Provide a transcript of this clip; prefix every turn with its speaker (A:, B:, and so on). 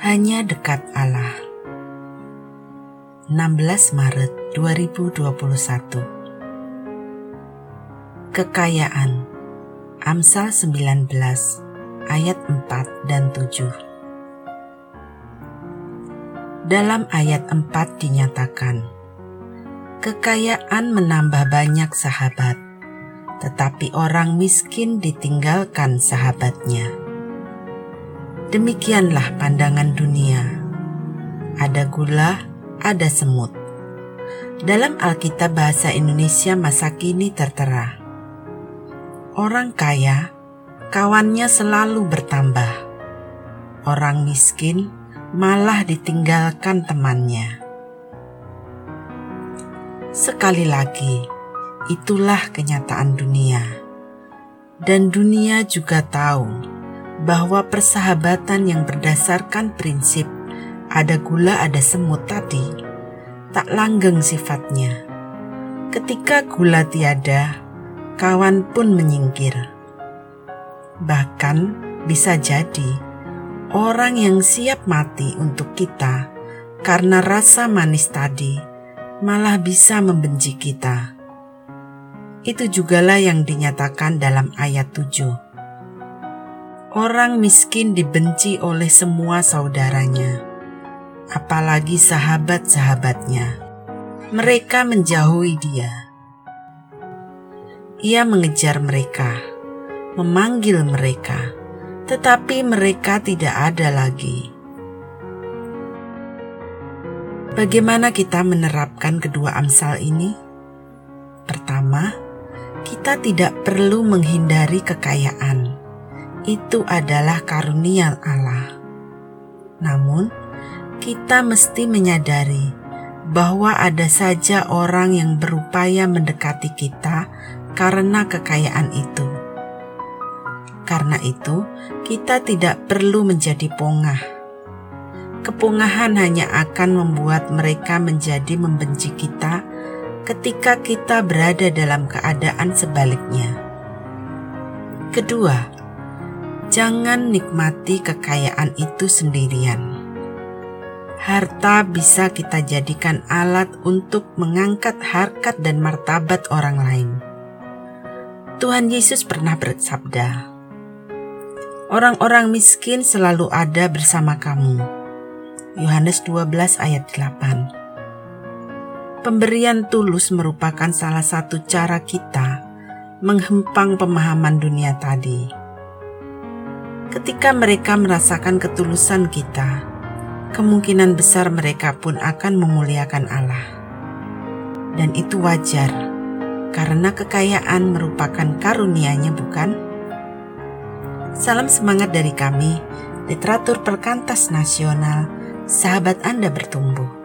A: Hanya dekat Allah. 16 Maret 2021. Kekayaan. Amsal 19 ayat 4 dan 7. Dalam ayat 4 dinyatakan, kekayaan menambah banyak sahabat, tetapi orang miskin ditinggalkan sahabatnya. Demikianlah pandangan dunia. Ada gula, ada semut. Dalam Alkitab Bahasa Indonesia masa kini tertera, orang kaya, kawannya selalu bertambah. Orang miskin malah ditinggalkan temannya. Sekali lagi, itulah kenyataan dunia, dan dunia juga tahu bahwa persahabatan yang berdasarkan prinsip ada gula ada semut tadi tak langgeng sifatnya. Ketika gula tiada, kawan pun menyingkir. Bahkan bisa jadi orang yang siap mati untuk kita karena rasa manis tadi malah bisa membenci kita. Itu jugalah yang dinyatakan dalam ayat 7 Orang miskin dibenci oleh semua saudaranya, apalagi sahabat-sahabatnya. Mereka menjauhi dia. Ia mengejar mereka, memanggil mereka, tetapi mereka tidak ada lagi. Bagaimana kita menerapkan kedua amsal ini? Pertama, kita tidak perlu menghindari kekayaan itu adalah karunia Allah. Namun, kita mesti menyadari bahwa ada saja orang yang berupaya mendekati kita karena kekayaan itu. Karena itu, kita tidak perlu menjadi pongah. Kepungahan hanya akan membuat mereka menjadi membenci kita ketika kita berada dalam keadaan sebaliknya. Kedua, Jangan nikmati kekayaan itu sendirian. Harta bisa kita jadikan alat untuk mengangkat harkat dan martabat orang lain. Tuhan Yesus pernah bersabda, Orang-orang miskin selalu ada bersama kamu. Yohanes 12 ayat 8 Pemberian tulus merupakan salah satu cara kita menghempang pemahaman dunia tadi Ketika mereka merasakan ketulusan kita, kemungkinan besar mereka pun akan memuliakan Allah. Dan itu wajar, karena kekayaan merupakan karunia-Nya, bukan? Salam semangat dari kami, literatur perkantas nasional, sahabat Anda bertumbuh.